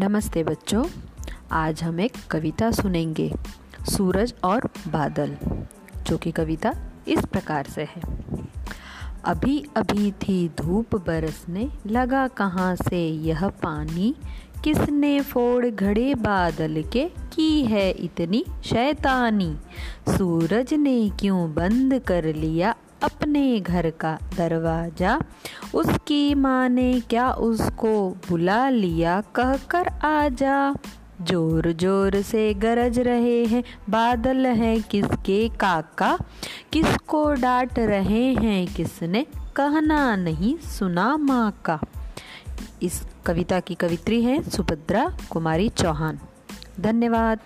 नमस्ते बच्चों, आज हम एक कविता सुनेंगे, सूरज और बादल, जो कि कविता इस प्रकार से है। अभी अभी थी धूप बरसने, लगा कहाँ से यह पानी? किसने फोड़ घड़े बादल के, की है इतनी शैतानी? सूरज ने क्यों बंद कर लिया अपने घर का दरवाज़ा, उसकी माँ ने क्या उसको बुला लिया, कहकर आजा। ज़ोर ज़ोर से गरज रहे हैं, बादल हैं किसके काका? किसको डांट रहे हैं, किसने कहना नहीं सुना माँ का इस कविता की कवित्री हैं सुभद्रा कुमारी चौहान। धन्यवाद।